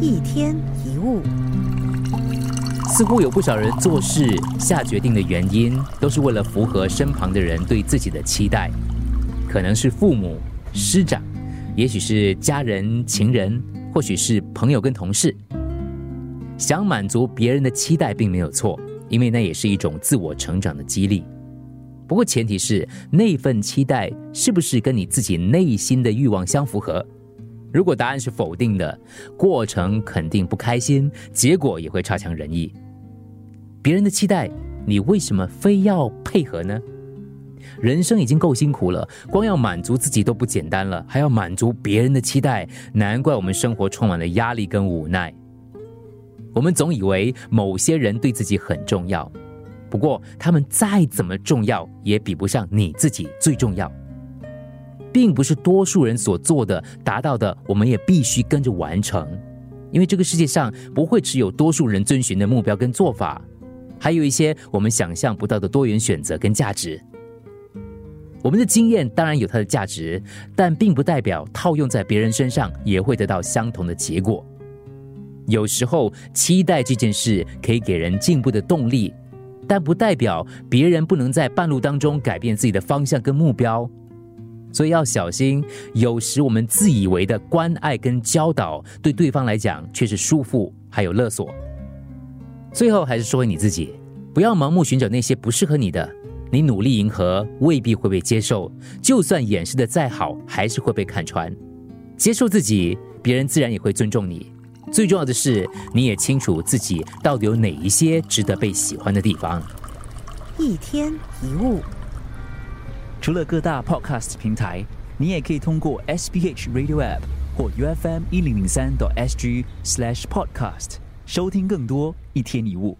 一天一物，似乎有不少人做事下决定的原因，都是为了符合身旁的人对自己的期待，可能是父母、师长，也许是家人、情人，或许是朋友跟同事。想满足别人的期待并没有错，因为那也是一种自我成长的激励。不过前提是那份期待是不是跟你自己内心的欲望相符合？如果答案是否定的，过程肯定不开心，结果也会差强人意。别人的期待，你为什么非要配合呢？人生已经够辛苦了，光要满足自己都不简单了，还要满足别人的期待，难怪我们生活充满了压力跟无奈。我们总以为某些人对自己很重要，不过他们再怎么重要，也比不上你自己最重要。并不是多数人所做的达到的，我们也必须跟着完成，因为这个世界上不会只有多数人遵循的目标跟做法，还有一些我们想象不到的多元选择跟价值。我们的经验当然有它的价值，但并不代表套用在别人身上也会得到相同的结果。有时候期待这件事可以给人进步的动力，但不代表别人不能在半路当中改变自己的方向跟目标。所以要小心，有时我们自以为的关爱跟教导，对对方来讲却是束缚，还有勒索。最后还是说回你自己，不要盲目寻找那些不适合你的，你努力迎合未必会被接受，就算掩饰的再好，还是会被看穿。接受自己，别人自然也会尊重你。最重要的是，你也清楚自己到底有哪一些值得被喜欢的地方。一天一物。除了各大 Podcast 平台，你也可以通过 SPH Radio App 或 UFM 一零零三 SG Slash Podcast 收听更多一天一物。